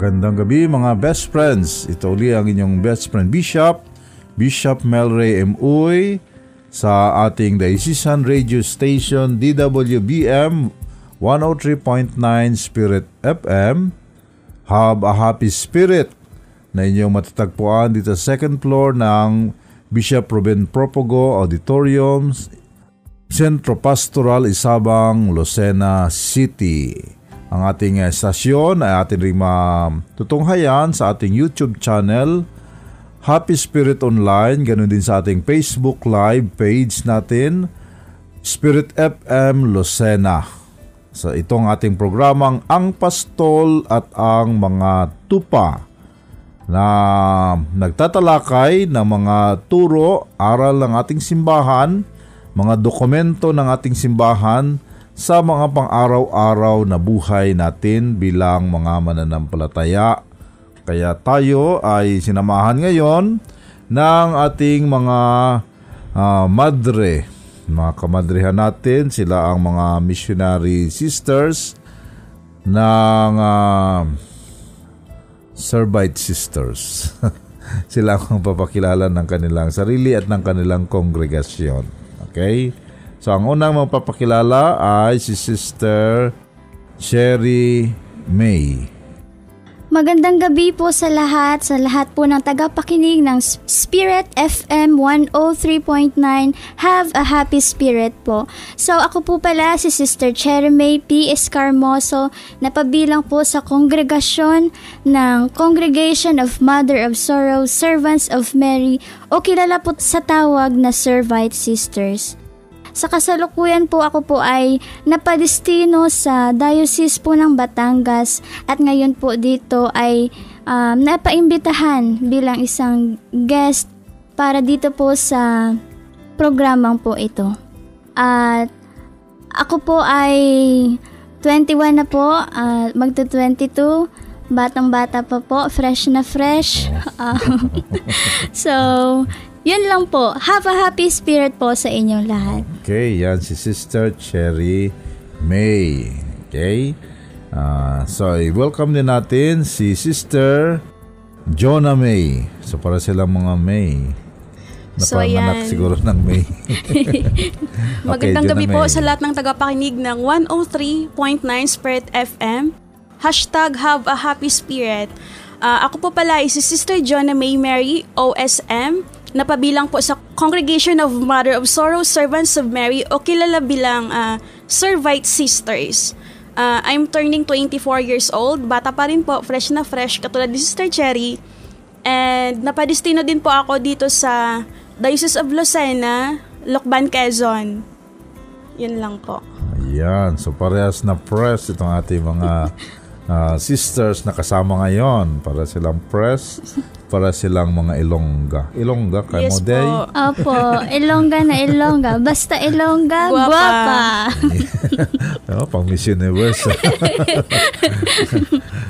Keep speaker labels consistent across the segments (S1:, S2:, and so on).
S1: Magandang gabi mga best friends. Ito uli ang inyong best friend Bishop, Bishop Melray M. Uy sa ating Diocesan Radio Station DWBM 103.9 Spirit FM. Have a happy spirit na inyong matatagpuan dito sa second floor ng Bishop Ruben Propogo Auditorium, Centro Pastoral Isabang, Lucena City. Ang ating estasyon ay ating rin matutunghayan sa ating YouTube channel, Happy Spirit Online, ganun din sa ating Facebook Live page natin, Spirit FM Lucena. Sa itong ating programang Ang Pastol at ang mga tupa na nagtatalakay ng mga turo, aral ng ating simbahan, mga dokumento ng ating simbahan sa mga pang-araw-araw na buhay natin bilang mga mananampalataya. Kaya tayo ay sinamahan ngayon ng ating mga uh, madre, mga kamadrehan natin. Sila ang mga missionary sisters ng uh, Servite Sisters. sila ang papakilala ng kanilang sarili at ng kanilang kongregasyon. Okay? So ang unang magpapakilala ay si Sister Sherry May.
S2: Magandang gabi po sa lahat, sa lahat po ng tagapakinig ng Spirit FM 103.9. Have a happy spirit po. So ako po pala si Sister Cherry May P. Escarmoso na pabilang po sa kongregasyon ng Congregation of Mother of Sorrow, Servants of Mary o kilala po sa tawag na Servite Sisters. Sa kasalukuyan po ako po ay napadestino sa Diocese po ng Batangas at ngayon po dito ay um, napaimbitahan bilang isang guest para dito po sa programang po ito. At ako po ay 21 na po, uh, magto 22 batang-bata pa po, fresh na fresh. Um, so, yun lang po. Have a happy spirit po sa inyong lahat.
S1: Okay, yan si Sister Cherry May. Okay? Uh, so, welcome din natin si Sister Jonah May. So, para silang mga May. Napanganak so, siguro ng May.
S3: okay, Magandang gabi May. po sa lahat ng tagapakinig ng 103.9 Spirit FM. Hashtag have a happy spirit. Uh, ako po pala is si Sister Jonah May Mary, OSM napabilang po sa Congregation of Mother of Sorrow Servants of Mary o kilala bilang uh, Servite Sisters. Uh, I'm turning 24 years old. Bata pa rin po, fresh na fresh, katulad ni Sister Cherry. And napadestino din po ako dito sa Diocese of Lucena, Lokban, Quezon. Yun lang po.
S1: Ayan. So parehas na press itong ating mga uh, sisters na kasama ngayon para silang press para silang mga Ilongga. Ilongga kay yes, mo, Day?
S2: Opo, Ilongga na Ilongga. Basta Ilongga, guwapa. guwapa.
S1: oh, pang Miss Universe.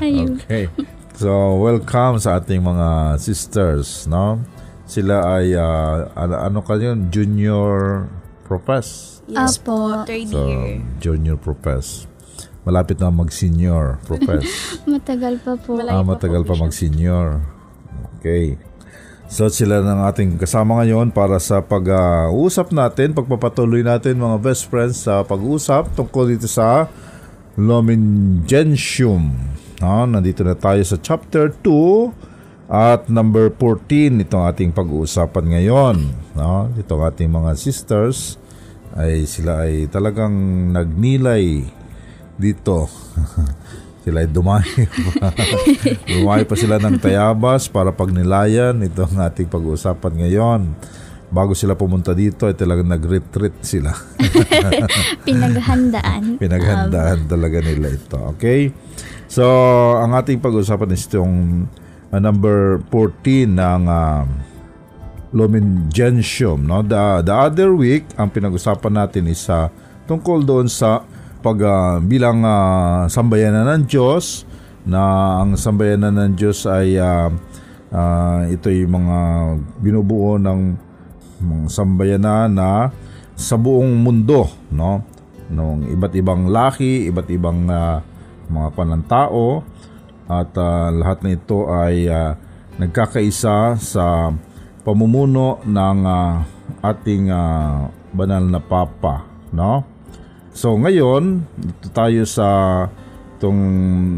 S1: okay. So, welcome sa ating mga sisters, no? Sila ay, uh, ano, ano kayo, junior profess?
S2: Yes Apo.
S3: third so, year.
S1: Junior profess malapit na mag-senior profess.
S2: matagal pa po.
S1: Ah, matagal pa, pa mag-senior. Okay. So sila ng ating kasama ngayon para sa pag-uusap uh, natin, pagpapatuloy natin mga best friends sa pag-usap tungkol dito sa Lumen Gentium. No, nandito na tayo sa chapter 2 at number 14 itong ating pag-uusapan ngayon. No, itong ating mga sisters ay sila ay talagang nagnilay dito Sila ay dumayo pa. dumayo pa sila ng Tayabas para pagnilayan. Ito ang ating pag-uusapan ngayon. Bago sila pumunta dito, ay talagang nag-retreat sila.
S2: Pinaghandaan.
S1: Pinaghandaan um, talaga nila ito. Okay? So, ang ating pag-uusapan is itong uh, number 14 ng uh, Lumen Gentium. No? The, the other week, ang pinag-usapan natin is uh, tungkol doon sa pag uh, bilang uh, sambayanan ng Diyos na ang sambayanan ng Diyos ay uh, uh, ito yung mga binubuo ng mga sambayanan na sa buong mundo no ng iba't ibang laki, iba't ibang uh, mga panang tao at uh, lahat na ito ay uh, nagkakaisa sa pamumuno ng uh, ating uh, banal na papa, no? So ngayon, dito tayo sa itong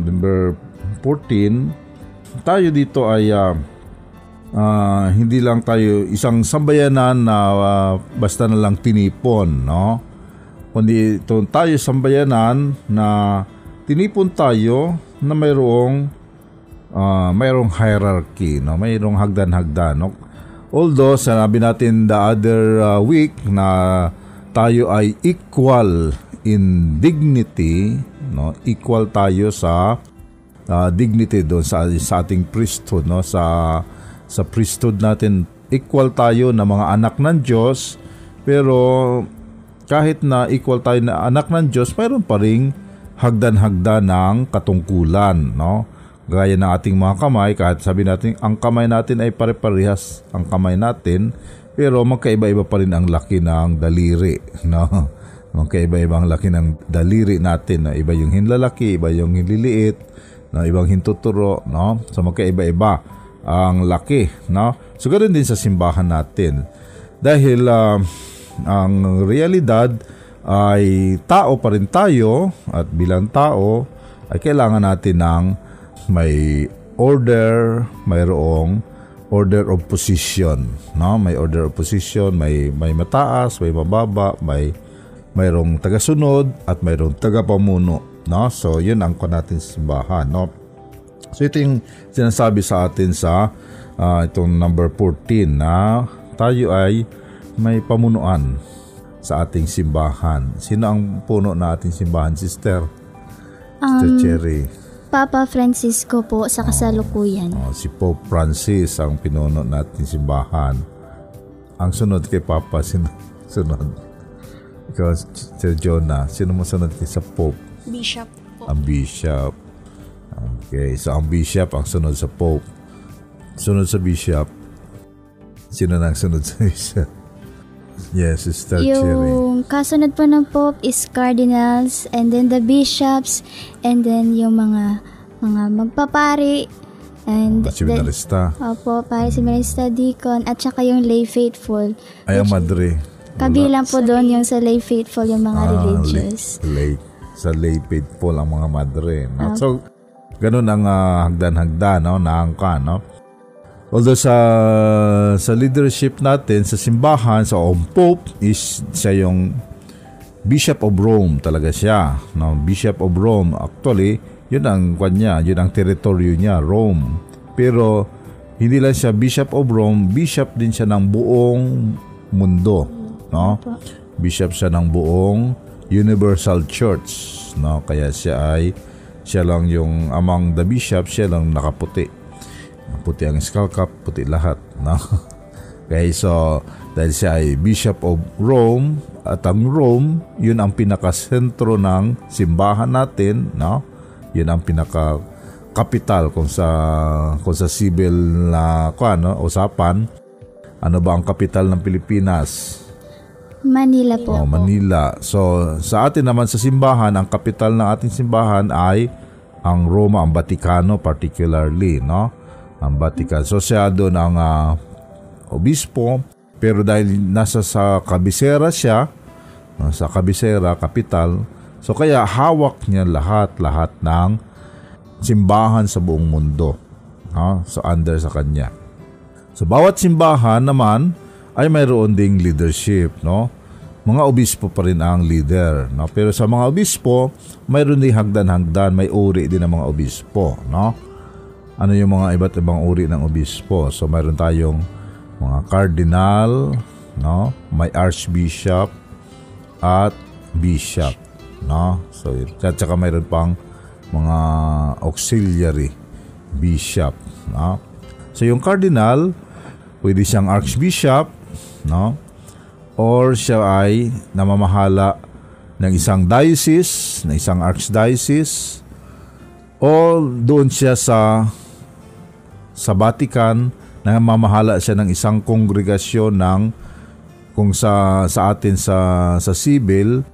S1: number 14, tayo dito ay uh, uh, hindi lang tayo isang sambayanan na uh, basta na lang tinipon, no? Kundi ito tayo sambayanan na tinipon tayo na mayroong uh, mayroong hierarchy, no? Mayroong hagdan-hagdan, no? Although sinabi natin the other uh, week na tayo ay equal in dignity, no? Equal tayo sa uh, dignity doon sa, sa ating priesthood, no? Sa sa priesthood natin equal tayo na mga anak ng Diyos, pero kahit na equal tayo na anak ng Diyos, mayroon pa ring hagdan-hagdan ng katungkulan, no? Gaya ng ating mga kamay, kahit sabi natin ang kamay natin ay pare-parehas ang kamay natin, pero magkaiba-iba pa rin ang laki ng daliri, no? Magkaiba-iba ang laki ng daliri natin, no? Iba yung hinlalaki, iba yung hinliliit, no? ibang hintuturo, no? So magkaiba-iba ang laki, no? So ganoon din sa simbahan natin. Dahil uh, ang realidad ay tao pa rin tayo at bilang tao ay kailangan natin ng may order, mayroong order of position, no? May order of position, may may mataas, may mababa, may mayroong tagasunod at mayroong tagapamuno, no? So, 'yun ang ko natin sa simbahan, no? So, ito yung sinasabi sa atin sa uh, itong number 14 na tayo ay may pamunuan sa ating simbahan. Sino ang puno na ating simbahan, sister? Sister
S2: Um,
S1: Cherry.
S2: Papa Francisco po sa kasalukuyan.
S1: Oh, si Pope Francis ang pinuno nating simbahan. Ang sunod kay Papa, sino sunod? Ikaw, Sir Jonah, sino mo sunod kay sa Pope?
S3: Bishop po.
S1: Ang Bishop. Okay, so ang Bishop ang sunod sa Pope. Sunod sa Bishop, sino na ang sunod sa Bishop? Yes, Sister Cherry.
S2: Yung kasunod po ng Pope is Cardinals and then the Bishops and then yung mga mga magpapari and
S1: At si
S2: then-
S1: Minarista.
S2: Opo, pare si Marista Deacon at saka yung lay faithful.
S1: Ay, ang Madre.
S2: Kabilang po doon yung sa lay faithful yung mga
S1: Ah,
S2: religious.
S1: Lay, sa lay faithful ang mga madre. No? So, ganun ang ah, hagdan-hagdan, no? naangka. No? Although sa sa leadership natin, sa simbahan, sa Om Pope, is siya yung Bishop of Rome talaga siya. No? Bishop of Rome, actually, yun ang kanya, yun ang teritoryo niya, Rome. Pero, hindi lang siya Bishop of Rome, Bishop din siya ng buong mundo. No? Bishop siya ng buong Universal Church. No? Kaya siya ay, siya lang yung among the bishop, siya lang nakaputi puti ang skull cap, puti lahat. No? Okay, so dahil siya ay Bishop of Rome at ang Rome, yun ang pinakasentro ng simbahan natin, no? Yun ang pinaka kapital kung sa kung sa civil na kuan, no, usapan. Ano ba ang kapital ng Pilipinas?
S2: Manila po.
S1: Oh, Manila. So, sa atin naman sa simbahan, ang kapital ng ating simbahan ay ang Roma, ang Vaticano particularly, no? Ang Vatican. So, siya doon ang ah, obispo, pero dahil nasa sa kabisera siya, no, sa kabisera, kapital, so kaya hawak niya lahat-lahat ng simbahan sa buong mundo. No? So, under sa kanya. So, bawat simbahan naman ay mayroon ding leadership, no? Mga obispo pa rin ang leader, no? Pero sa mga obispo, mayroon ding hagdan-hagdan, may uri din ng mga obispo, no? Ano yung mga iba't ibang uri ng obispo? So, mayroon tayong mga cardinal, no? May archbishop at bishop, no? So, at saka mayroon pang mga auxiliary bishop, no? So, yung cardinal, pwede siyang archbishop, no? Or siya ay namamahala ng isang diocese, ng isang archdiocese, o doon siya sa sa Vatican na mamahala siya ng isang kongregasyon ng kung sa sa atin sa sa civil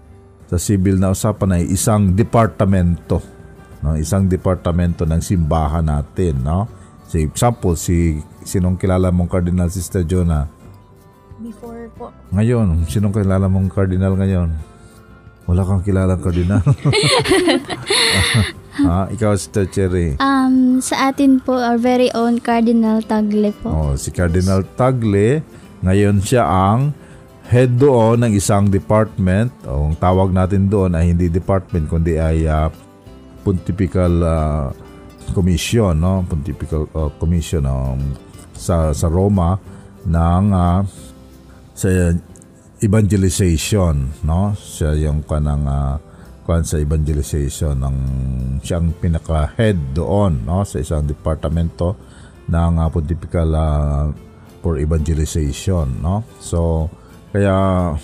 S1: sa civil na usapan ay isang departamento no? isang departamento ng simbahan natin. No? So, example, si sinong kilala mong Cardinal Sister Jonah?
S3: Before po.
S1: Ngayon, sinong kilala mong Cardinal ngayon? Wala kang kilalang Cardinal? ha, ikaw, Sister Cherry.
S2: Um, sa atin po, our very own Cardinal Tagle po.
S1: Oh, si Cardinal Tagle, ngayon siya ang head doon ng isang department. O, ang tawag natin doon ay hindi department kundi ay uh, Pontifical uh, Commission, no? Pontifical uh, Commission um, sa sa Roma ng uh, sa evangelization, no? Siya yung kanang uh, kwan sa evangelization ng siyang pinaka-head doon, no? Sa isang departamento ng uh, Pontifical uh, for Evangelization, no? So, kaya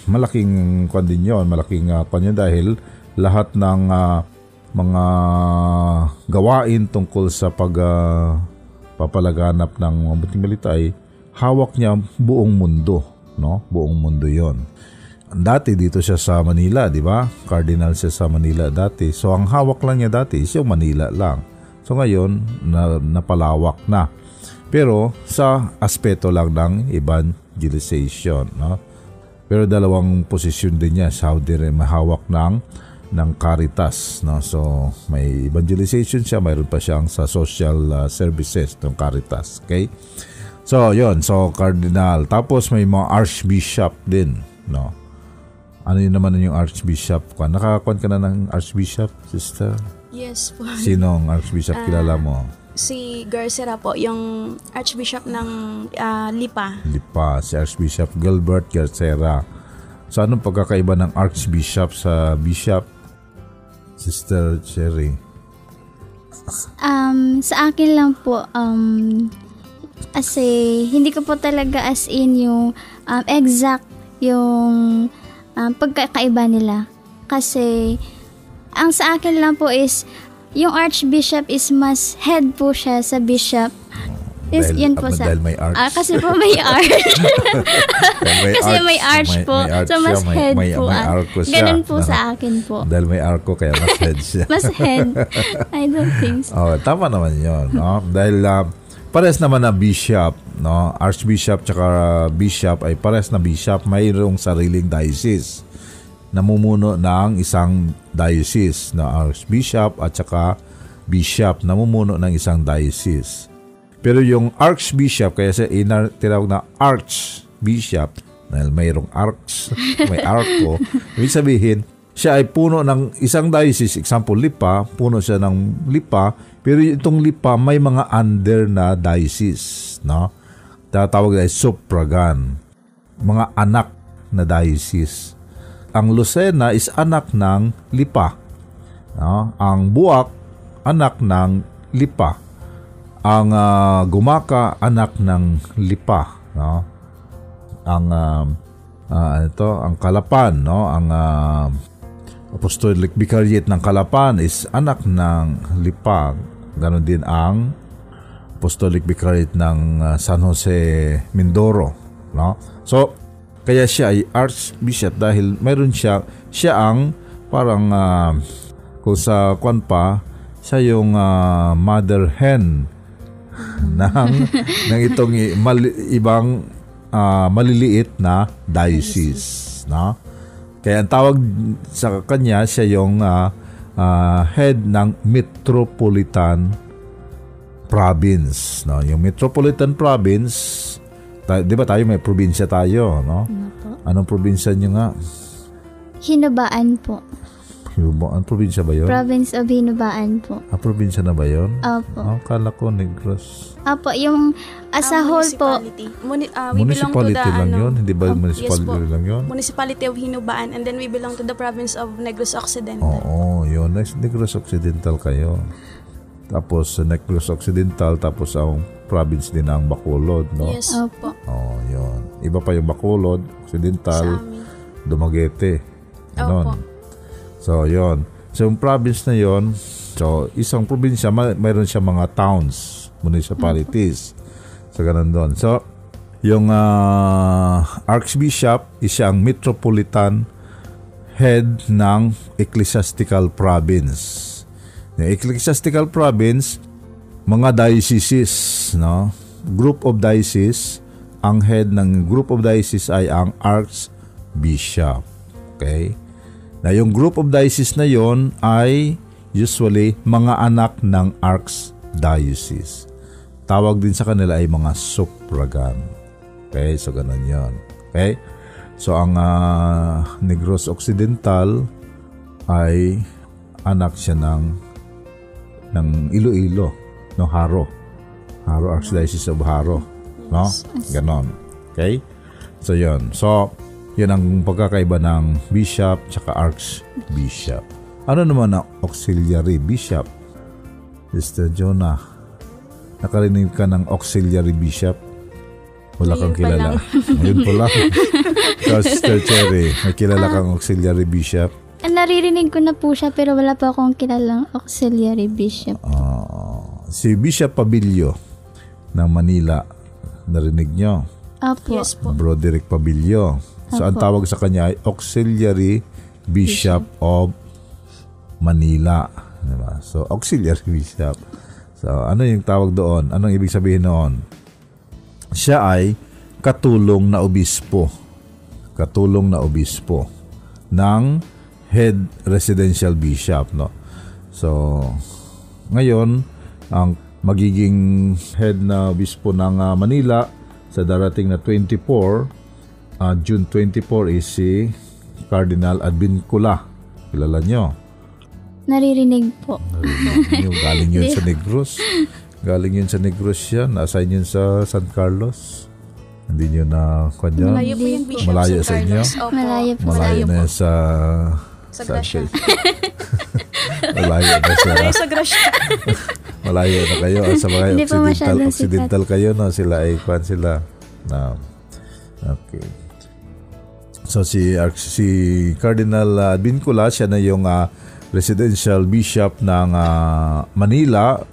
S1: malaking kwan din yun, malaking uh, kwan yun dahil lahat ng uh, mga gawain tungkol sa pag uh, papalaganap ng mga buting balita ay hawak niya buong mundo, no? Buong mundo 'yon. Dati dito siya sa Manila, di ba? Cardinal siya sa Manila dati. So ang hawak lang niya dati is yung Manila lang. So ngayon, na, napalawak na. Pero sa aspeto lang ng evangelization, no? Pero dalawang posisyon din niya. Saudi rin mahawak ng ng Caritas, no? So may evangelization siya, mayroon pa siyang sa social uh, services ng Caritas, okay? So, yon So, cardinal. Tapos, may mga archbishop din. No? Ano yun naman yung archbishop? Nakakuan ka na ng archbishop, sister?
S3: Yes po.
S1: Sinong archbishop uh, kilala mo?
S3: Si Garcera po, yung archbishop ng uh, Lipa.
S1: Lipa, si Archbishop Gilbert Garcera. So, anong pagkakaiba ng archbishop sa bishop? Sister Cherry.
S2: Um, sa akin lang po, um, kasi hindi ko po talaga as in yung um, exact yung um, pagkakaiba nila. Kasi ang sa akin lang po is yung archbishop is mas head po siya sa bishop. Is,
S1: dahil,
S2: yun po
S1: uh,
S2: sa,
S1: dahil may arch.
S2: Ah, kasi po may arch.
S1: may
S2: kasi
S1: arch,
S2: may arch
S1: may,
S2: po.
S1: May arch
S2: so, mas
S1: siya, may,
S2: head
S1: may,
S2: po.
S1: May
S2: ah.
S1: arco siya.
S2: Ganun po sa akin po.
S1: Dahil may arco, kaya mas head siya.
S2: mas head. I don't think so.
S1: Oh, tama naman yun. No? dahil uh, pares naman na bishop, no? Archbishop tsaka bishop ay pares na bishop, mayroong sariling diocese. Namumuno ng isang diocese na archbishop at saka bishop namumuno ng isang diocese. Pero yung archbishop, kaya siya inar, tinawag na archbishop, dahil mayroong arch, may arco, ibig sabihin, siya ay puno ng isang diocese, example Lipa, puno siya ng Lipa, pero itong Lipa may mga under na diocese, no? Tatawag ay suffragan, mga anak na diocese. Ang Lucena is anak ng Lipa. No? Ang Buak, anak ng Lipa ang uh, gumaka anak ng lipa no ang uh, uh, ito ang kalapan no ang uh, apostolic vicariate ng kalapan is anak ng lipa ganon din ang apostolic vicariate ng uh, San Jose Mindoro no so kaya siya ay archbishop dahil mayroon siya siya ang parang uh, kung sa kwan pa siya yung uh, mother hen ng, ng itong mali, ibang uh, maliliit na diocese. No? Kaya ang tawag sa kanya, siya yung uh, uh, head ng Metropolitan Province. No? Yung Metropolitan Province, ta- di ba tayo may probinsya tayo, no? Anong probinsya niyo nga?
S2: Hinubaan po.
S1: Hinubaan? Probinsya ba yun?
S2: Province of Hinubaan po.
S1: Ah, probinsya na ba yun?
S2: Opo.
S1: Oh, kala ko Negros.
S2: Opo, yung as a
S3: Ah,
S2: whole po,
S3: municipality. Muni- ah, we belong to
S1: Municipality
S3: the,
S1: lang
S3: ano,
S1: yun? Hindi ba
S3: um,
S1: municipality
S3: yes po.
S1: lang yun?
S3: Municipality of Hinubaan and then we belong to the province of Negros Occidental.
S1: Oo, yun. Next, Negros Occidental kayo. Tapos, sa Negros Occidental, tapos ang province din ng Bacolod, no?
S3: Yes
S2: Opo.
S3: po.
S1: Oo, yun. Iba pa yung Bacolod, Occidental,
S3: amin.
S1: Dumaguete.
S3: Opo.
S1: So, yun. So, yung province na yun, so, isang probinsya, may, mayroon siya mga towns, municipalities. So, ganun doon. So, yung uh, Archbishop is siyang metropolitan head ng ecclesiastical province. The ecclesiastical province, mga dioceses, no? Group of dioceses, ang head ng group of dioceses ay ang archbishop. Okay? Na yung group of diocese na yon ay usually mga anak ng archdiocese. Tawag din sa kanila ay mga suffragan. Okay, so ganun yon. Okay? So ang uh, Negros Occidental ay anak siya ng ng Iloilo, no Haro. Haro Archdiocese of Haro, no? Ganon. Okay? So yon. So yun ang pagkakaiba ng bishop tsaka archbishop. Ano naman ang auxiliary bishop? Mr. Jonah, nakarinig ka ng auxiliary bishop? Wala kang kilala. Ngayon po lang. Sister Cherry, may kilala kang auxiliary bishop?
S2: Ah, naririnig ko na po siya pero wala pa akong kilalang auxiliary bishop.
S1: Uh, si Bishop Pabilio ng Manila, narinig nyo?
S2: Apo.
S3: Yes po.
S1: Broderick Pabilio. So ang tawag sa kanya ay Auxiliary Bishop, of Manila. Diba? So Auxiliary Bishop. So ano yung tawag doon? Anong ibig sabihin noon? Siya ay katulong na obispo. Katulong na obispo ng head residential bishop, no? So ngayon ang magiging head na obispo ng uh, Manila sa darating na 24 uh, June 24 is si Cardinal Advincula. Kilala nyo?
S2: Naririnig po.
S1: Narinig nyo. Galing yun sa Negros. Galing yun sa Negros yan. Na-assign yun sa San Carlos. Hindi nyo na kanya.
S3: Malayo po yung Bishop
S1: Malayo
S3: San
S1: sa inyo?
S3: Carlos. Opo.
S2: Malayo po.
S1: Malayo na yan sa...
S3: Sa Gracia.
S1: kayo? Malayo na sa...
S3: Malayo sa Gracia.
S1: Malayo na kayo. At sa mga occidental, occidental kayo, no? Sila ay kwan sila. Na, okay. So si si Cardinal uh, Vincula siya na yung uh, residential bishop ng uh, Manila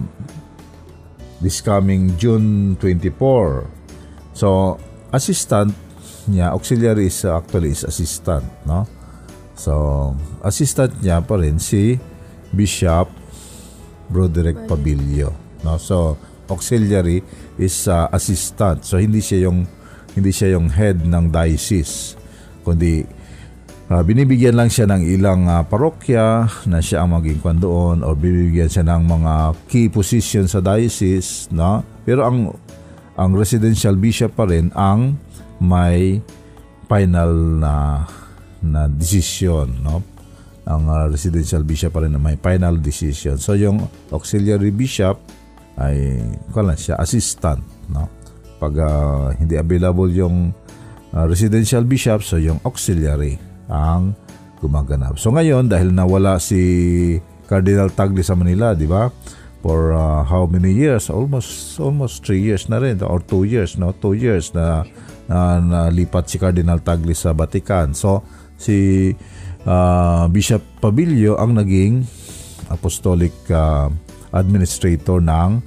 S1: this coming June 24. So assistant niya auxiliary is uh, actually is assistant, no? So assistant niya pa rin si Bishop Broderick Pabilio, no? So auxiliary is uh, assistant. So hindi siya yung hindi siya yung head ng diocese kundi uh, binibigyan lang siya ng ilang uh, parokya na siya ang maging kwan doon or bibigyan siya ng mga key position sa diocese no? Pero ang ang residential bishop pa rin ang may final na na decision no? Ang uh, residential bishop pa rin na may final decision. So yung auxiliary bishop ay kung siya assistant no? Pag uh, hindi available yung uh, residential bishop, so yung auxiliary ang gumaganap. So ngayon, dahil nawala si Cardinal Tagle sa Manila, di ba? For uh, how many years? Almost almost three years na rin or two years, no? Two years na na nalipat si Cardinal Tagle sa Vatican. So si uh, Bishop Pabilio ang naging apostolic uh, administrator ng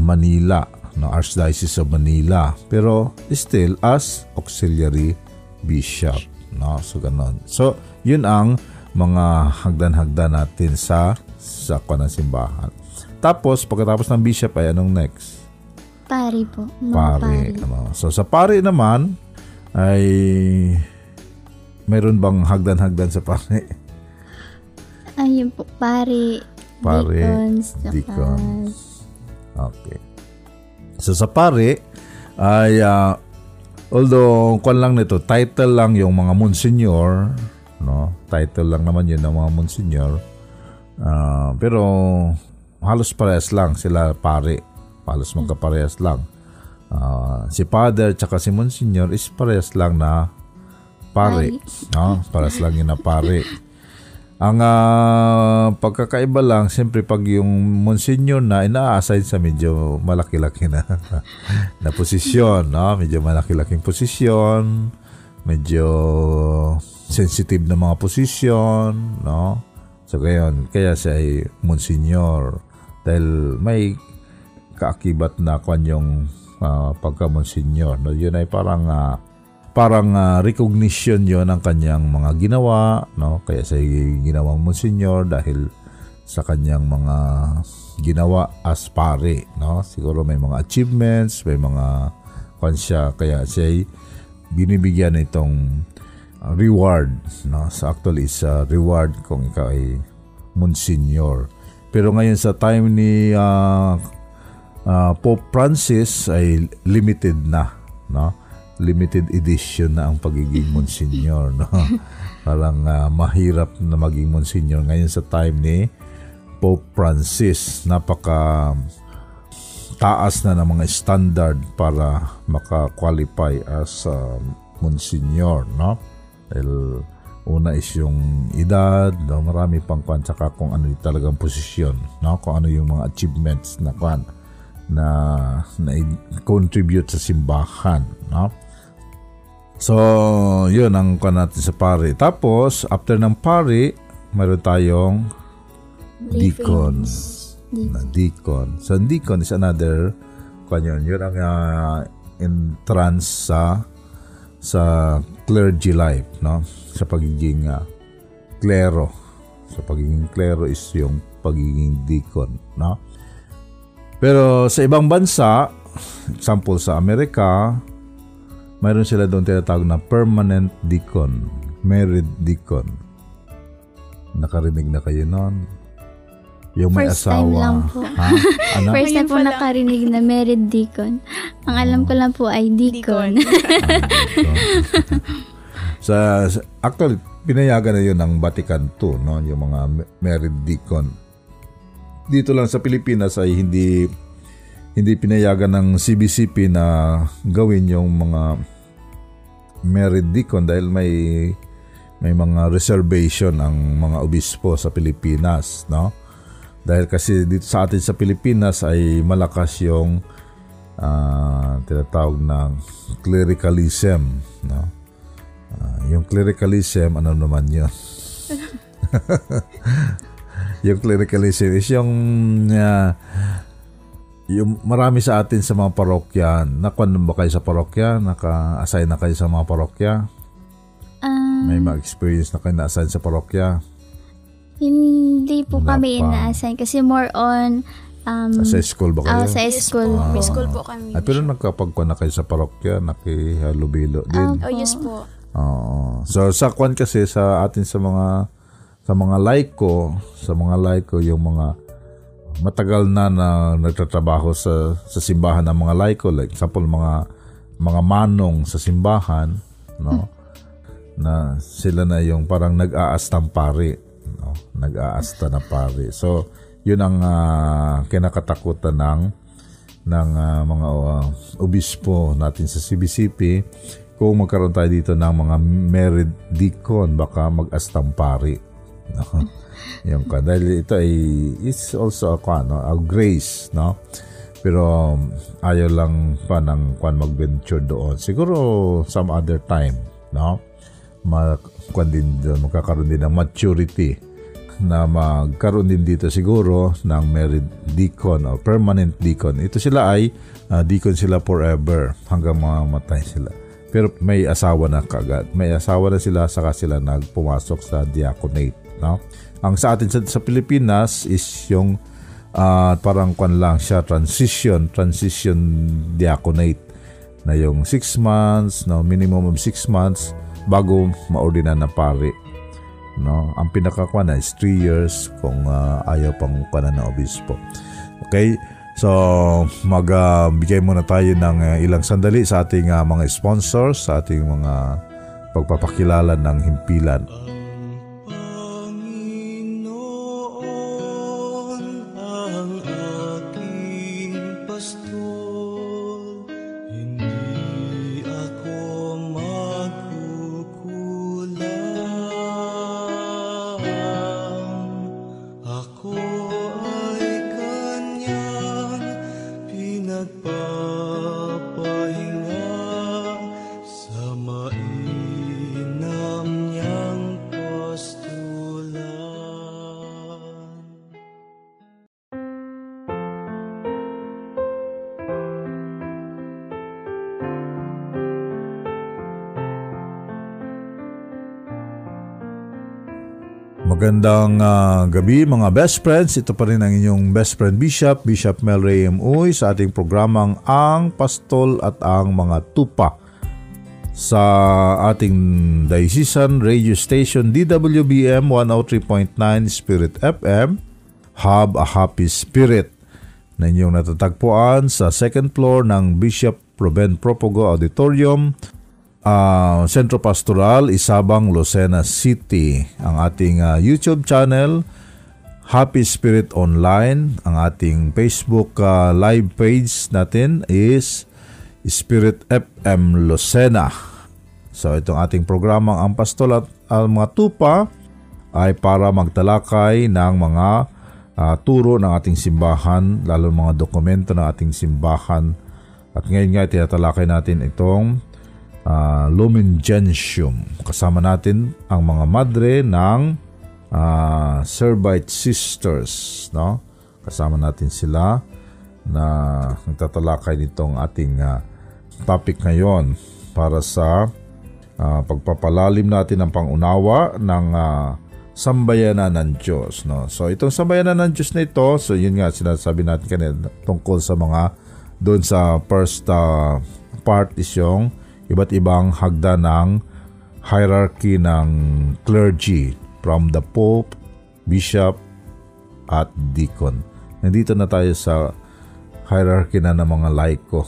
S1: Manila no Archdiocese of Manila pero still as auxiliary bishop no so ganon so yun ang mga hagdan-hagdan natin sa sa ng simbahan tapos pagkatapos ng bishop ay anong next
S2: Pari po. Mga
S1: pare
S2: pari.
S1: ano so sa pare naman ay meron bang hagdan-hagdan sa pare
S2: Ayun po, pari.
S1: Pare,
S2: Deacons.
S1: deacons. Okay. So sa pare ay uh, although kwan lang nito, title lang yung mga monsignor, no? Title lang naman yun ng mga monsignor. Ah, pero halos parehas lang sila pare. Halos magkaparehas lang. Ah, si father tsaka si monsignor is parehas lang na pare. No? Parehas lang yun na pare. Ang ah, pagkakaiba lang, siyempre pag yung monsignor na ina-assign sa medyo malaki-laki na na posisyon, no? Medyo malaki-laking posisyon, medyo sensitive na mga posisyon, no? So gayon, kaya siya ay monsignor dahil may kaakibat na kwan yung ah, pagka-monsignor. No? Yun ay parang ah, parang ah, recognition yon ng kanyang mga ginawa no kaya sa ginawang monsignor dahil sa kanyang mga ginawa as pare, no? Siguro may mga achievements, may mga kwan kaya siya binibigyan itong uh, reward, no? So actually is a reward kung ikaw ay Monsignor. Pero ngayon sa time ni uh, uh, Pope Francis ay limited na, no? Limited edition na ang pagiging Monsignor, no? Parang uh, mahirap na maging Monsignor ngayon sa time ni Pope Francis. Napaka taas na ng mga standard para maka-qualify as uh, Monsignor, no? Dahil Una is yung edad, no? marami pang kwan, saka kung ano yung talagang posisyon, no? kung ano yung mga achievements na kwan na, na contribute sa simbahan. No? So, yun ang kwan natin sa pari. Tapos, after ng pari, mayroon tayong deacon. Na deacon. So, deacon is another kwan yun. Yun ang uh, entrance sa sa clergy life, no? Sa pagiging uh, klero. Sa pagiging klero is yung pagiging deacon, no? Pero sa ibang bansa, example sa Amerika, mayroon sila doon tinatawag na permanent deacon, married deacon. Nakarinig na kayo noon? Yung may
S2: First
S1: asawa.
S2: time lang po.
S1: Ha? Ano?
S2: First time po nakarinig na married deacon. Ang alam ko lang po ay deacon.
S1: sa, sa- actually, pinayagan na yun ng Vatican II, no? yung mga married deacon. Dito lang sa Pilipinas ay hindi hindi pinayagan ng CBCP na gawin yung mga married deacon dahil may may mga reservation ang mga obispo sa Pilipinas, no? Dahil kasi dito sa atin sa Pilipinas ay malakas yung ah, tinatawag na clericalism, no? Ah, yung clericalism, ano naman yun? yung clericalism is yung ah, yung marami sa atin sa mga parokya, nakuan ba kayo sa parokya? Naka-assign na kayo sa mga parokya?
S2: Ah,
S1: May mga-experience na kayo na-assign sa parokya?
S2: hindi po
S1: Wala
S2: kami
S1: pa.
S2: ina-assign kasi more on um,
S1: Sa school ba kayo?
S2: ah, sa school.
S3: po. May school po kami.
S1: Ay, pero nagkapagkuhan na kayo sa parokya, nakihalubilo din.
S3: Oh, yes po.
S1: Oo. So sa kwan kasi sa atin sa mga sa mga laiko, sa mga laiko yung mga matagal na na nagtatrabaho sa sa simbahan ng mga laiko like example mga mga manong sa simbahan, no? na sila na yung parang nag-aasta ng pari, no? Nag-aasta na pari. So, yun ang ah, kinakatakutan ng ng ah, mga ah, obispo natin sa CBCP kung magkaroon tayo dito ng mga married deacon baka mag-astang pari no? Yung ka dahil ito ay it's also a, kwan, no? a grace no pero um, ayaw lang pa ng kwan mag-venture doon siguro some other time no magkwan din doon magkakaroon din ng maturity na magkaroon din dito siguro ng married deacon o permanent deacon. Ito sila ay ah, deacon sila forever hanggang mamatay sila. Pero may asawa na kagad. May asawa na sila saka sila nagpumasok sa diaconate. No? Ang sa atin sa, sa Pilipinas is yung ah, parang kwan lang siya transition transition diaconate na yung 6 months no? Minimum of 6 months bago maordina na pari no? Ang pinakakuan na is 3 years kung ah, ayaw pang kuan na obispo. Okay? So magbigay muna tayo ng ah, ilang sandali sa ating ah, mga sponsors sa ating mga pagpapakilala ng himpilan Magandang ah, gabi mga best friends. Ito pa rin ang inyong best friend Bishop, Bishop Mel Ray M. Uy sa ating programang Ang Pastol at Ang Mga Tupa sa ating diocesan radio station DWBM 103.9 Spirit FM Have a Happy Spirit na inyong natatagpuan sa second floor ng Bishop Ruben Propogo Auditorium uh, Centro Pastoral, Isabang, Lucena City. Ang ating uh, YouTube channel, Happy Spirit Online. Ang ating Facebook uh, live page natin is Spirit FM Lucena. So itong ating programang Ang Pastol at ang mga tupa ay para magtalakay ng mga uh, turo ng ating simbahan, lalo mga dokumento ng ating simbahan. At ngayon nga tinatalakay natin itong uh, Lumen Gentium. Kasama natin ang mga madre ng uh, Servite Sisters. No? Kasama natin sila na nagtatalakay nitong ating uh, topic ngayon para sa uh, pagpapalalim natin ng pangunawa ng uh, sambayanan ng Diyos. No? So itong sambayanan ng Diyos na ito, so yun nga sinasabi natin kanina tungkol sa mga doon sa first uh, part is yung iba't ibang hagda ng hierarchy ng clergy from the Pope, Bishop, at Deacon. Nandito na tayo sa hierarchy na ng mga laiko.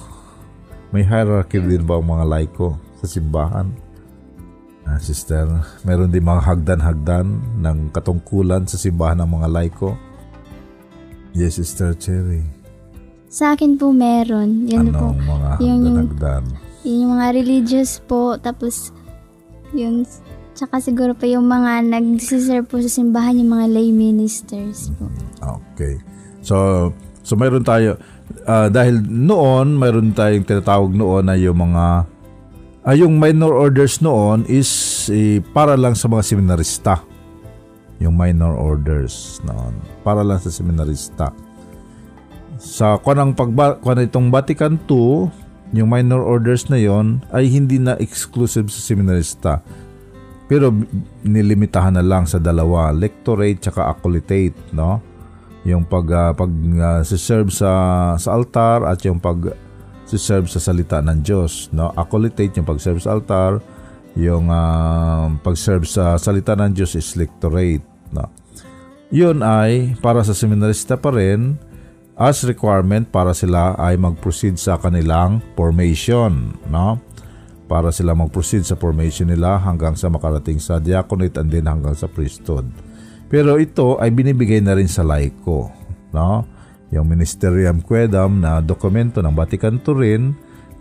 S1: May hierarchy din ba ang mga laiko sa simbahan? Ah, sister, meron din mga hagdan-hagdan ng katungkulan sa simbahan ng mga laiko? Yes, Sister Cherry.
S2: Sa akin po meron. Yan po.
S1: Anong mga
S2: Yung- yung-
S1: hagdan-hagdan?
S2: Yun yung mga religious po. Tapos, yun, tsaka siguro pa yung mga nag-serve po sa simbahan, yung mga lay ministers po.
S1: Okay. So, so mayroon tayo, ah, dahil noon, mayroon tayong tinatawag noon na yung mga, ah, yung minor orders noon is eh, para lang sa mga seminarista. Yung minor orders noon. Para lang sa seminarista. Sa kanang pagba, kanang itong Vatican II, yung minor orders na yon ay hindi na exclusive sa seminarista. Pero nilimitahan na lang sa dalawa, lectorate tsaka accolate, no? Yung pag ah, pag ah, serve sa sa altar at yung pag serve sa salita ng Diyos, no? Accolate yung pag-serve sa altar, yung ah, pag-serve sa salita ng Diyos is lectorate, no? Yun ay para sa seminarista pa rin as requirement para sila ay mag-proceed sa kanilang formation, no? Para sila mag-proceed sa formation nila hanggang sa makarating sa diaconate and then hanggang sa priesthood. Pero ito ay binibigay na rin sa laiko, no? Yung Ministerium Quedam na dokumento ng Vatican II rin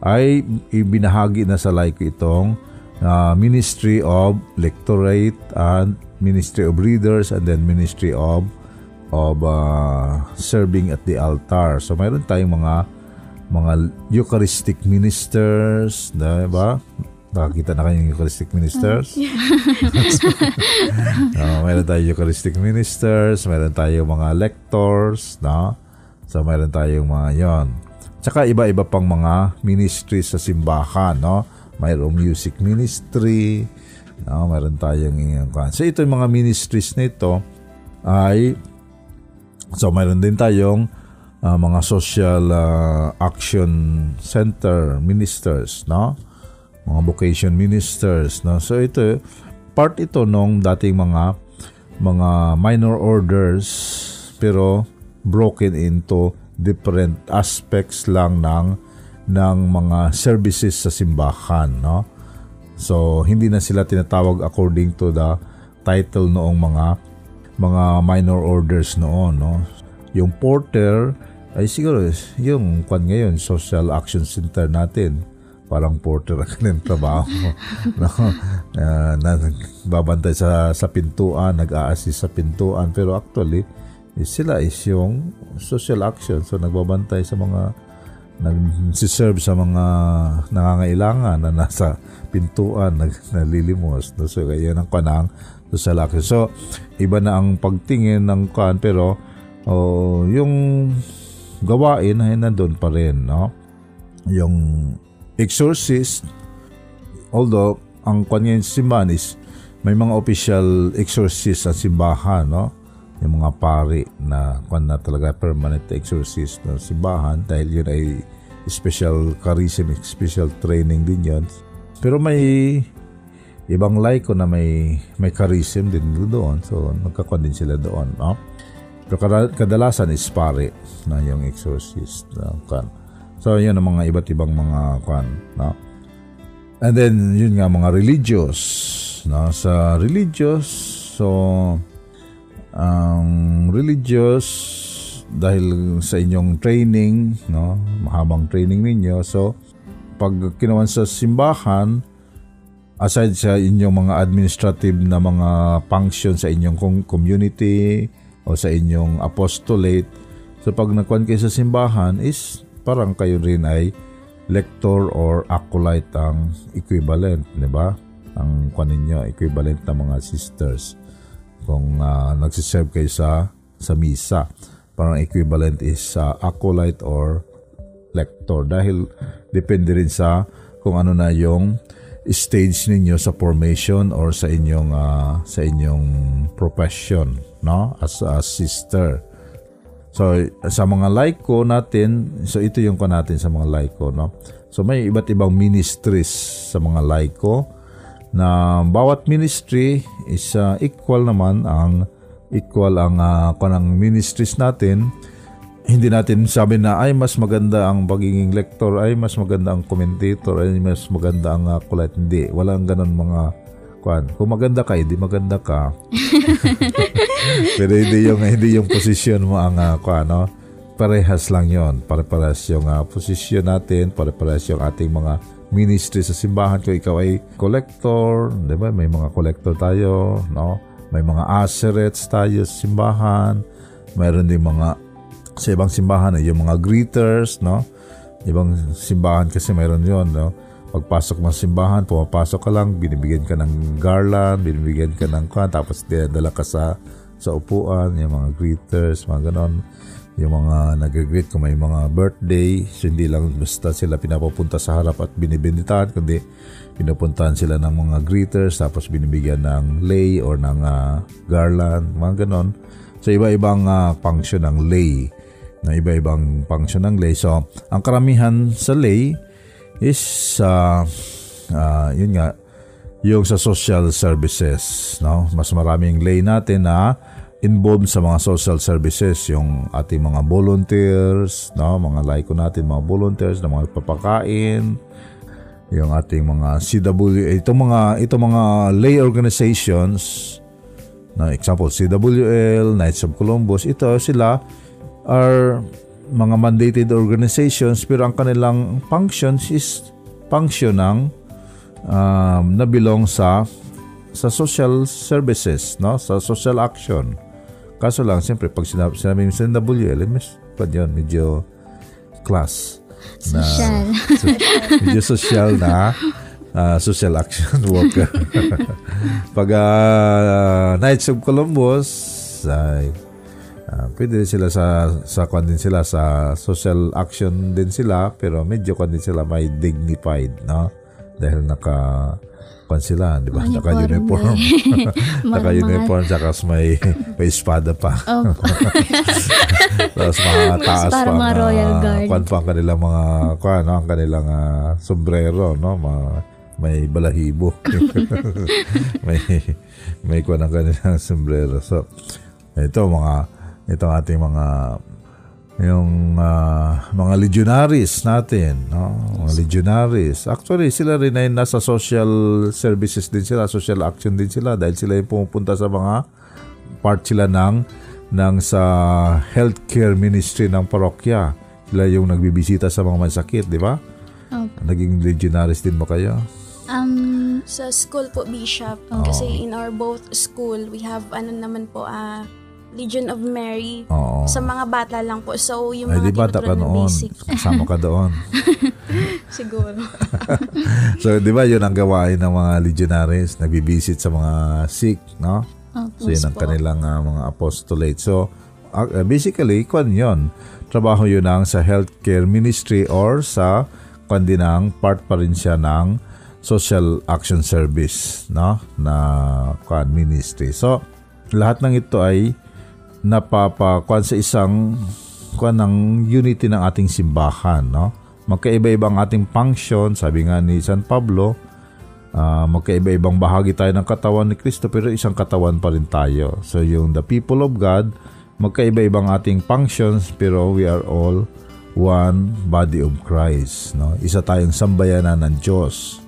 S1: ay ibinahagi na sa laiko itong uh, Ministry of Lectorate and Ministry of Readers and then Ministry of of uh, serving at the altar. So mayroon tayong mga mga Eucharistic ministers, 'di ba? Nakakita na kayo ng Eucharistic ministers? uh, mayroon tayong Eucharistic ministers, mayroon tayong mga lectors, no? So mayroon tayong mga 'yon. Tsaka iba-iba pang mga ministries sa simbahan, no? Mayroong music ministry, no? Mayroon tayong So ito yung mga ministries nito ay So mayroon din tayong uh, mga social uh, action center ministers, no? Mga vocation ministers, no? So ito part ito nung dating mga mga minor orders pero broken into different aspects lang ng ng mga services sa simbahan, no? So hindi na sila tinatawag according to the title noong mga mga minor orders noon, no? Yung porter ay siguro yung kwan ngayon, social action center natin. Parang porter ang kanilang trabaho. no? Uh, na nagbabantay sa, sa pintuan, nag-a-assist sa pintuan. Pero actually, sila is yung social action. So, nagbabantay sa mga nagsiserve sa mga nangangailangan na nasa pintuan, nag, nalilimos. No? So, yun ang kanang social action. So, iba na ang pagtingin ng kan pero oh, yung gawain ay nandun pa rin, no? Yung exorcist, although ang kanya si man is may mga official exorcist sa simbahan, no? Yung mga pari na kwan na talaga permanent exorcist ng simbahan dahil yun ay special charism, special training din yun. Pero may ibang laiko na may may charism din doon. So, nagkakwan din sila doon, no? Pero kada- kadalasan is pare na yung exorcist. Kan. So, yun ang mga iba't ibang mga kan, no? And then, yun nga, mga religious. No? Sa religious, so, ang religious, dahil sa inyong training, no? mahabang training ninyo, so, pag kinuwan sa simbahan, aside sa inyong mga administrative na mga function sa inyong com- community o sa inyong apostolate, so pag nagkuhan kayo sa simbahan is parang kayo rin ay lector or acolyte ang equivalent, di ba? Ang kuan ninyo, equivalent na mga sisters. Kung uh, nagsiserve kayo sa, sa misa, parang equivalent is uh, acolyte or lector. Dahil depende rin sa kung ano na yung stage ninyo sa formation or sa inyong uh, sa inyong profession no as a sister So sa mga laiko natin, so ito yung ko natin sa mga laiko, no. So may iba't ibang ministries sa mga laiko na bawat ministry is uh, equal naman ang equal ang uh, ministries natin. Hindi natin sabi na ay mas maganda ang pagiging lector, ay mas maganda ang commentator, ay mas maganda ang uh, kulat. Hindi, walang ganun mga kwan. Kung maganda ka, hindi maganda ka. Pero hindi yung hindi yung posisyon mo ang uh, kwan, no? Parehas lang 'yon. Pare-parehas yung uh, posisyon natin, pare-parehas yung ating mga ministry sa simbahan. Kung ikaw ay collector, 'di ba? May mga collector tayo, no? May mga asserets tayo sa simbahan. Mayroon din mga sa ibang simbahan ay yung mga greeters, no? Ibang simbahan kasi mayroon 'yon, no? Pagpasok ng simbahan, pumapasok ka lang, binibigyan ka ng garland, binibigyan ka ng kwan, tapos dinadala ka sa, sa upuan, yung mga greeters, mga ganon. Yung mga nag-greet kung may mga birthday, so hindi lang basta sila pinapapunta sa harap at binibinditan, kundi pinupuntahan sila ng mga greeters, tapos binibigyan ng lay or ng uh, garland, mga ganon. So iba-ibang uh, function ng lay, na iba-ibang function ng lay. So ang karamihan sa lay, is uh, uh, yun nga yung sa social services no mas maraming lay natin na involved sa mga social services yung ating mga volunteers no mga laiko natin mga volunteers na mga papakain yung ating mga CW itong mga itong mga lay organizations na example CWL Knights of Columbus ito sila are mga mandated organizations pero ang kanilang functions is function ng um, na belong sa sa social services, no? Sa social action. Kaso lang, siyempre, pag sinabi, sinabi mo sa NWL, mas, pa yun, medyo class.
S2: Na, social.
S1: so, medyo social na uh, social action worker. pag uh, Knights of Columbus, ay, uh, Uh, pwede din sila sa sa kwan din sila sa social action din sila pero medyo kwan din sila may dignified no? Dahil naka kwan sila di ba? Naka uniform. naka uniform saka may may espada pa.
S2: Oh.
S1: tapos mga taas pa
S2: mga royal guard.
S1: kwan pa ang kanilang mga kwan no? Ang kanilang uh, sombrero no? Mga may balahibo. May may kwan ang kanilang sombrero. So ito mga itong ating mga yung uh, mga legionaries natin, no? Mga legionaries. Actually, sila rin ay nasa social services din sila, social action din sila dahil sila yung pumupunta sa mga part sila ng ng sa healthcare ministry ng parokya. Sila yung nagbibisita sa mga masakit, di ba?
S2: Okay.
S1: Naging legionaries din ba kayo?
S2: Um,
S3: sa school po, Bishop.
S1: Oh.
S3: Kasi in our both school, we have ano naman po, ah, Legion of Mary.
S1: Oo.
S3: Sa mga bata lang po. So, yung
S1: Ay,
S3: mga
S1: di bata ka noon.
S3: basic.
S1: Kasama ka doon.
S3: Siguro.
S1: so, di ba yun ang gawain ng mga legionaries? Nagbibisit sa mga sick, no?
S2: opo.
S1: So, yun ang kanilang uh, mga apostolate. So, uh, basically, kwan yun. Trabaho yun ang sa healthcare ministry or sa kwan din ang part pa rin siya ng social action service no na kuan ministry. So lahat ng ito ay napapakuan sa isang kuan ng unity ng ating simbahan no. Magkaiba-iba ang ating function, sabi nga ni San Pablo, uh, magkaiba-ibang bahagi tayo ng katawan ni Kristo pero isang katawan pa rin tayo. So yung the people of God, magkaiba-ibang ating functions pero we are all one body of Christ. No? Isa tayong sambayanan ng Diyos.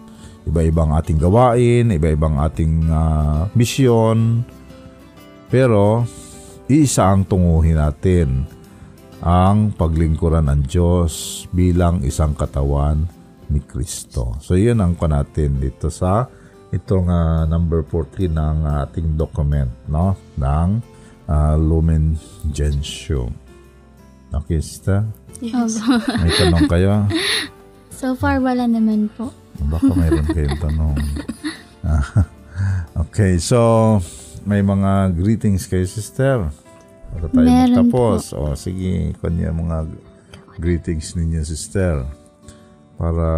S1: Iba-ibang ating gawain, iba-ibang ating uh, misyon. Pero isa ang tunguhin natin ang paglingkuran ng Diyos bilang isang katawan ni Kristo. So yun ang ko natin dito sa itong uh, number 14 ng ating document no ng uh, Lumen Gentium. Okay, sister?
S2: Yes.
S1: May tanong kayo?
S2: So far, wala naman po.
S1: Baka mayroon kayong tanong. okay, so may mga greetings kayo, sister. Bago tayo
S2: Meron
S1: magtapos. O, sige, kanya mga greetings ninyo, sister. Para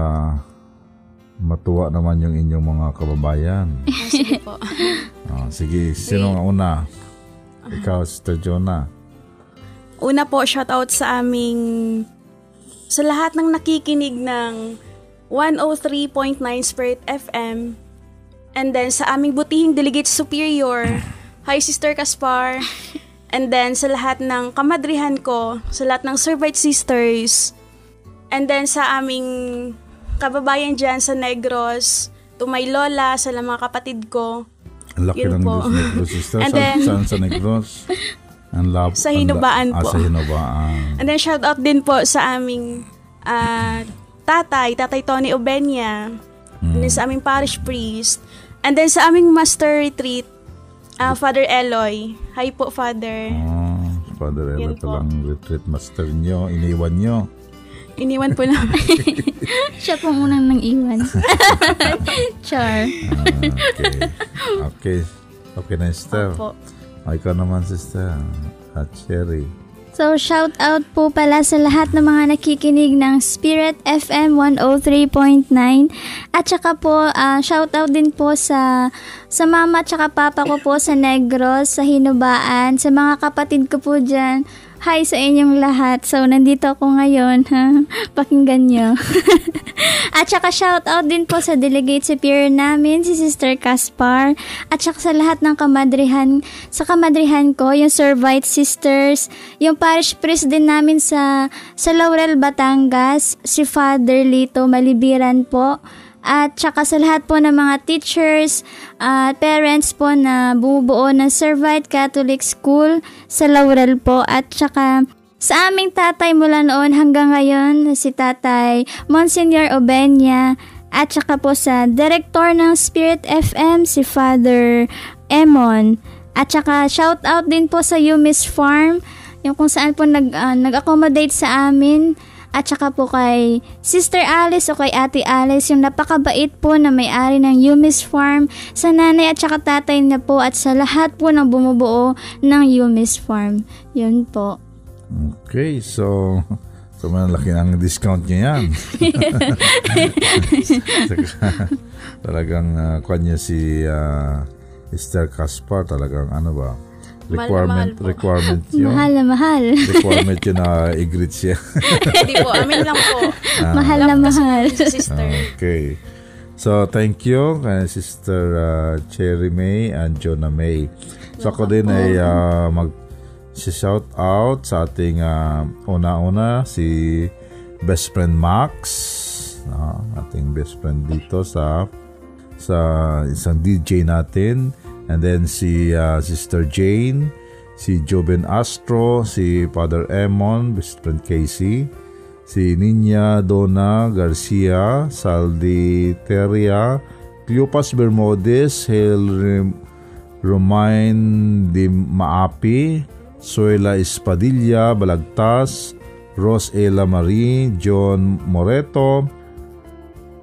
S1: matuwa naman yung inyong mga kababayan.
S3: Sige po.
S1: O, sige, sino ang una? Ikaw, Sister Jonah.
S3: Una po, shout out sa aming sa lahat ng nakikinig ng 103.9 Spirit FM and then sa aming butihing delegate superior, hi Sister Kaspar, and then sa lahat ng kamadrihan ko, sa lahat ng Servite Sisters, and then sa aming kababayan dyan sa Negros, to my lola, sa mga kapatid ko,
S1: Ang laki ng
S3: po.
S1: Negros, sister.
S3: And then-
S1: saan sa Negros? Ang lab,
S3: Sa Hinubaan
S1: ah,
S3: po.
S1: sa Hinubaan.
S3: And then shout out din po sa aming ah, tatay, tatay Tony Obenya. And then sa aming parish priest. And then sa aming master retreat, ah, Father Eloy. Hi po, Father.
S1: Oh, Father
S3: Yan
S1: Ella
S3: po.
S1: talang retreat master nyo. Iniwan nyo.
S3: Iniwan po namin.
S2: Siya po munang nang iwan. Char.
S1: Ah, okay. Okay. Okay na, sister.
S3: po.
S1: Ah, ikaw naman, sister. At Cherry.
S2: So, shout out po pala sa lahat ng mga nakikinig ng Spirit FM 103.9 at saka po ah, shout out din po sa sa mama at saka papa ko po sa Negros, sa Hinubaan, sa mga kapatid ko po dyan. Hi sa inyong lahat. So, nandito ako ngayon. Ha? Pakinggan nyo. at saka shout out din po sa delegate superior namin, si Sister Caspar. At saka sa lahat ng kamadrihan, sa kamadrihan ko, yung Servite Sisters, yung parish priest din namin sa, sa Laurel, Batangas, si Father Lito Malibiran po. At saka sa lahat po ng mga teachers at parents po na bumubuo ng Servite Catholic School sa Laurel po. At saka sa aming tatay mula noon hanggang ngayon, si tatay Monsignor Obenya. At saka po sa director ng Spirit FM, si Father Emon. At saka shout out din po sa Yumis Farm, yung kung saan po nag, ah, nag-accommodate sa amin. At saka po kay Sister Alice o kay Ate Alice, yung napakabait po na may-ari ng Yumis Farm, sa nanay at saka tatay na po at sa lahat po ng bumubuo ng Yumis Farm. Yun po.
S1: Okay, so so malaki ng discount nyo yan. Talagang uh, kanya si uh, Esther Caspar talagang ano ba requirement
S3: Mahal na mahal
S1: requirement yun
S2: Mahal na mahal.
S1: requirement yun na i-greet siya
S3: Hindi po, amin lang po.
S2: mahal na mahal.
S3: Sister.
S1: okay so thank you kay Sister uh, Cherry May and Jonah May so ako din ay uh, mag si shout out sa ating uh, una-una si best friend Max no? ating best friend dito sa sa isang DJ natin and then si uh, Sister Jane si Joben Astro si Father Emon best friend Casey si Ninya Donna Garcia Saldi Teria Cleopas Bermudez Hail Rim- Romain Di Maapi, Suela Espadilla, Balagtas, Ros Ela Marie, John Moreto,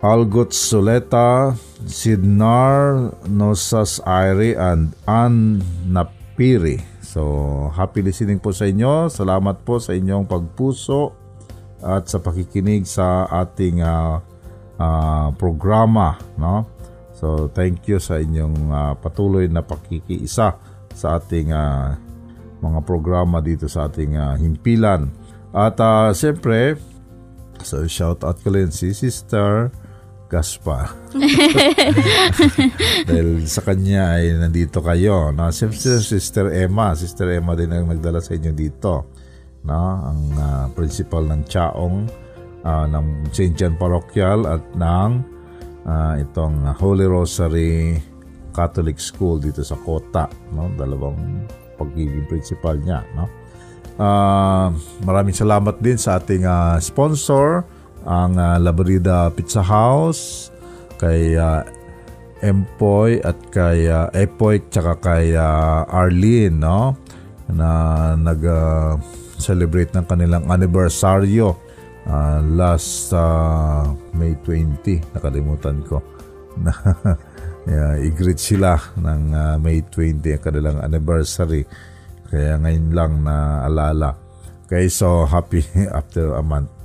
S1: Algot Soleta, Sidnar Nosas Aire, and Ann Napiri. So, happy listening po sa inyo. Salamat po sa inyong pagpuso at sa pakikinig sa ating ah, ah, programa, no? So thank you sa inyong ah, patuloy na pakikiisa sa ating ah, mga programa dito sa ating ah, himpilan. At uh, siyempre, so shout out ko rin si Sister Gaspa. Dahil sa kanya ay nandito kayo. Na siyempre Sister Emma, Sister Emma din ang nagdala sa inyo dito. No, ang ah, principal ng Chaong ah, ng St. John Parochial at ng ah, itong Holy Rosary Catholic School dito sa Kota, no? Dalawang pagiging principal niya, no? Ah, maraming salamat din sa ating ah, sponsor, ang uh, Labrida Pizza House, kay ah, Empoy at kay uh, Epoy tsaka kay ah, Arlene, no? Na nag ah, celebrate ng kanilang anibersaryo ah, last ah, May 20, nakalimutan ko. Na yeah, i-greet sila ng ah, May 20 ang kanilang anniversary. Kaya ngayon lang na alala. Okay, so happy after a month.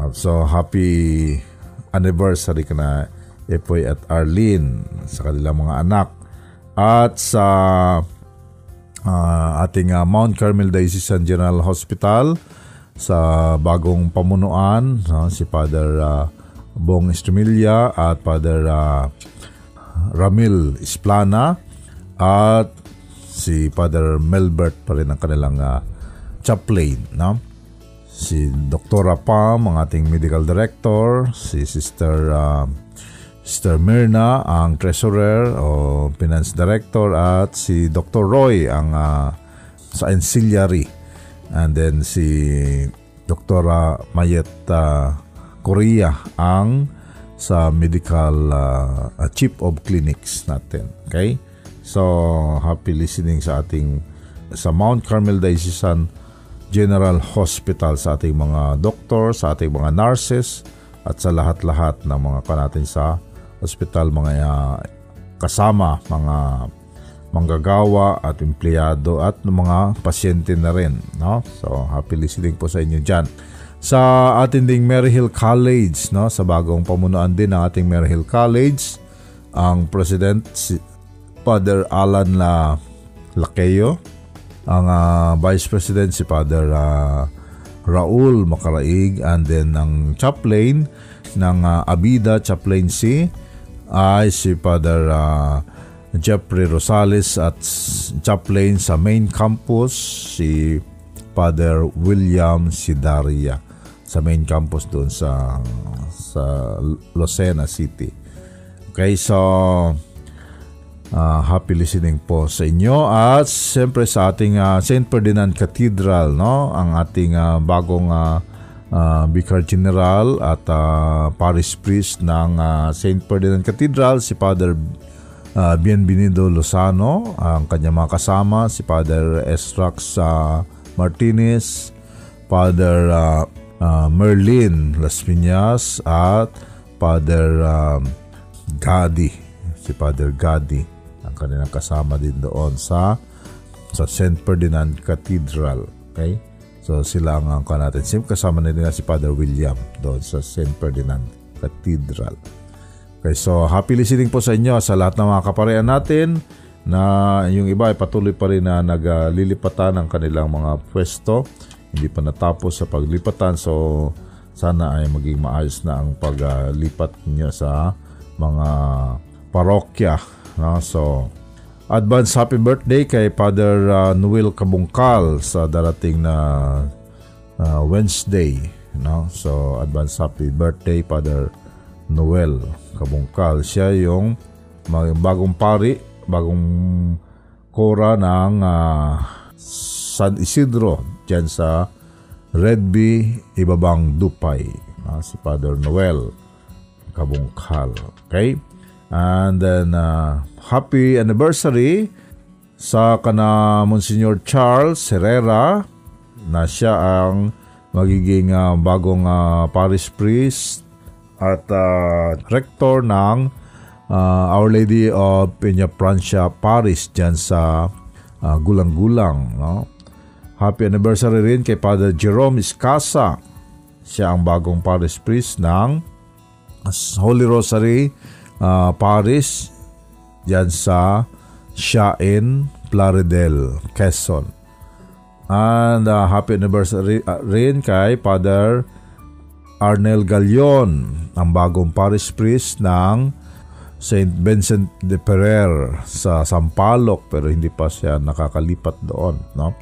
S1: Uh, so happy anniversary ka na Epoy at Arlene sa kanilang mga anak. At sa ah, ating ah, Mount Carmel Diocesan General Hospital sa bagong pamunuan, no, si Father ah, Bong Estremilla at Father ah, Ramil Isplana at si Father Melbert pa rin ang kanilang uh, chaplain. No? Si Dr. Pam, ang ating medical director, si Sister uh, Sister Mirna, ang treasurer o finance director at si Dr. Roy, ang uh, sa ancillary. And then si Dr. Mayet uh, Korea, ang sa medical uh, chief of clinics natin. Okay? So, happy listening sa ating sa Mount Carmel Diocesan General Hospital sa ating mga doktor, sa ating mga nurses at sa lahat-lahat ng mga kanatin sa hospital, mga uh, kasama, mga manggagawa at empleyado at mga pasyente na rin. No? So, happy listening po sa inyo dyan. Sa ating ding Maryhill College, no? sa bagong pamunuan din ng ating Maryhill College, ang president si Father Alan La Laqueo, ang uh, Vice President si Father uh, Raul Macaraig and then ang chaplain ng uh, Abida Chaplaincy ay si Father uh, Jeffrey Rosales at chaplain sa main campus si Father William Sidaria sa main campus doon sa sa Lucena City. Okay, so Uh, happy listening po sa inyo at siyempre sa ating uh, St. Ferdinand Cathedral no ang ating uh, bagong uh, uh, Vicar General at uh, Parish Priest ng uh, St. Ferdinand Cathedral si Father uh, Bienvenido Lozano ang kanyang mga kasama si Father Estrax uh, Martinez Father uh, uh, Merlin Las Piñas at Father um, Gadi si Father Gadi kanilang kasama din doon sa sa St. Ferdinand Cathedral. Okay? So sila ang angka natin. Sim kasama na din si Father William doon sa St. Ferdinand Cathedral. Okay, so happy listening po sa inyo sa lahat ng mga kaparehan natin na yung iba ay patuloy pa rin na naglilipatan ng kanilang mga pwesto. Hindi pa natapos sa paglipatan. So sana ay maging maayos na ang paglipat niyo sa mga parokya No? So, advance happy birthday kay Father uh, Noel Kabungkal sa darating na uh, Wednesday. No? So, advance happy birthday Father Noel Kabungkal. Siya yung bagong pari, bagong kora ng uh, San Isidro dyan sa Redby, Ibabang Dupay. Uh, si Father Noel Kabungkal. Okay? And then, uh, happy anniversary sa kana Monsignor Charles Herrera na siya ang magiging uh, bagong uh, parish priest at uh, rector ng uh, Our Lady of Peña Francia Parish dyan sa uh, Gulang-Gulang. No? Happy anniversary rin kay Father Jerome Iscasa. Siya ang bagong parish priest ng Holy Rosary uh, Parish dyan sa Shain, Plaridel, Quezon. And uh, happy anniversary uh, rin kay Father Arnel Galion, ang bagong parish priest ng St. Vincent de Ferrer sa Sampaloc pero hindi pa siya nakakalipat doon. No?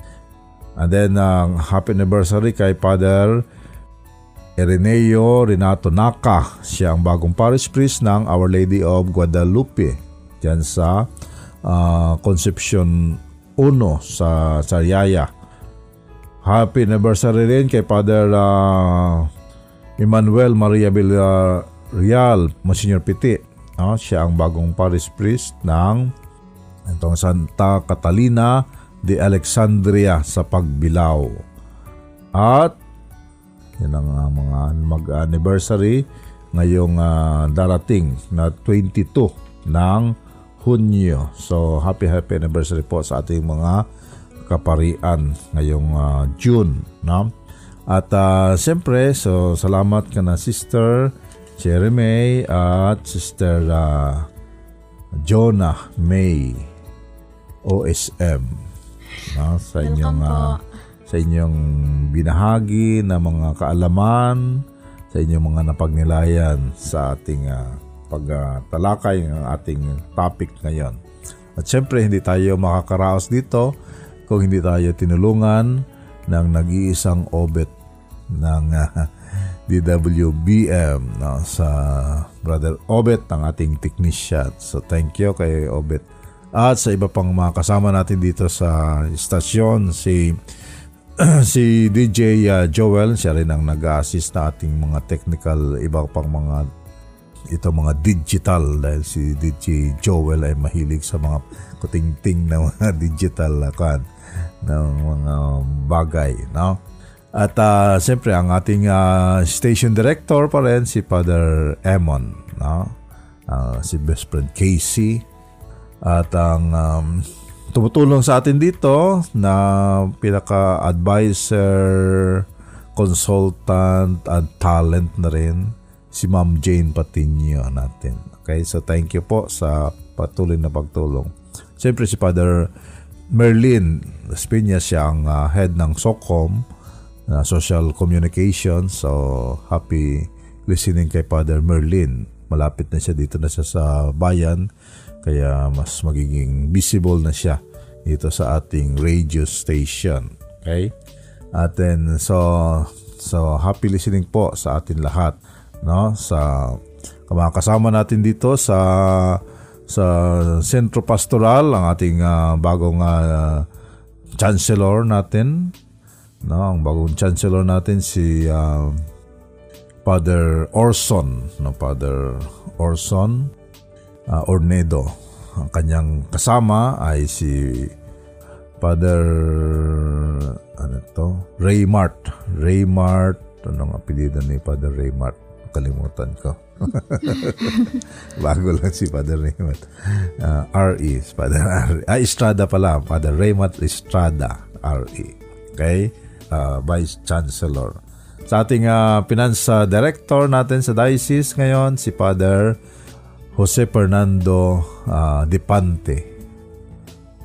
S1: And then, uh, happy anniversary kay Father Ireneo Renato Naka. Siya ang bagong parish priest ng Our Lady of Guadalupe dyan sa uh, Concepcion 1 sa Sariaya. Happy anniversary rin kay Father uh, Emmanuel Maria Villarreal, Monsignor Piti. Uh, siya ang bagong parish priest ng itong Santa Catalina de Alexandria sa Pagbilao. At yan ang uh, mga mag-anniversary ngayong uh, darating na 22 ng Hunyo. So happy happy anniversary po sa ating mga kaparian ngayong uh, June. No? At uh, siyempre, so salamat ka na Sister Cherry May at Sister uh, Jonah May OSM no, sa inyong uh, sa inyong binahagi na mga kaalaman sa inyong mga napagnilayan sa ating uh, pagtalakay uh, ng ating topic ngayon. At syempre hindi tayo makakaraos dito kung hindi tayo tinulungan ng nag-iisang obet ng uh, DWBM no, sa Brother Obet, ang ating technician. So thank you kay Obet. At sa iba pang mga kasama natin dito sa istasyon, si si DJ uh, Joel, siya rin ang nag-assist na ating mga technical, iba pang mga ito mga digital dahil si DJ Joel ay mahilig sa mga kuting-ting na mga digital uh, kan ng mga bagay, no? At uh, siyempre ang ating uh, station director pa rin si Father Emon, no? Uh, si best friend Casey at ang um, tumutulong sa atin dito na pinaka-advisor, consultant at talent na rin si Ma'am Jane Patinio natin. Okay, so thank you po sa patuloy na pagtulong. Siyempre si Father Merlin Espinia siya ang uh, head ng SOCOM uh, social communication. So, happy listening kay Father Merlin. Malapit na siya dito na siya sa bayan. Kaya mas magiging visible na siya dito sa ating radio station. Okay? At then, so, so happy listening po sa atin lahat. No? Sa mga kasama natin dito sa sa Sentro Pastoral, ang ating uh, bagong uh, chancellor natin, No, ang bagong chancellor natin si uh, Father Orson, no, Father Orson uh, Ornedo. Ang kanyang kasama ay si Father ano to? Raymart. Raymart. Ano ang apelido ni Father Raymart? Kalimutan ko. Bago lang si Father Raymart. Uh, R.E. Father R.E. Ah, Estrada pala. Father Raymart Estrada. R.E. Okay? uh, Vice Chancellor. Sa ating uh, finance director natin sa diocese ngayon, si Father Jose Fernando uh, Depante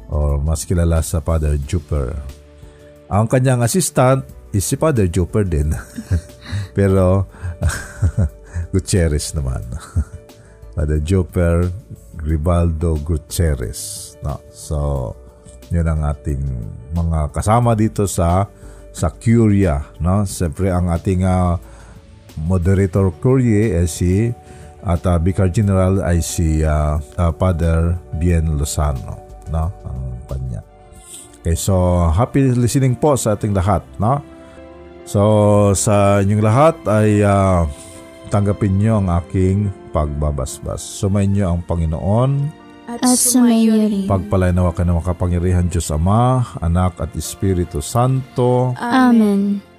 S1: or mas kilala sa Father Juper. Ang kanyang assistant is si Father Juper din. Pero Gutierrez naman. Father Juper Gribaldo Gutierrez. No? So, yun ang ating mga kasama dito sa sa Curia. No? Siyempre ang ating uh, moderator Curie ay si at uh, Vicar General ay si uh, uh, Father Bien Lozano. No? Ang kanya. Okay, so happy listening po sa ating lahat. No? So sa inyong lahat ay uh, tanggapin nyo ang aking pagbabasbas. Sumayin nyo ang Panginoon
S2: at sumayo rin.
S1: Pagpalainawa ka ng makapangyarihan Diyos Ama, Anak at Espiritu Santo.
S2: Amen.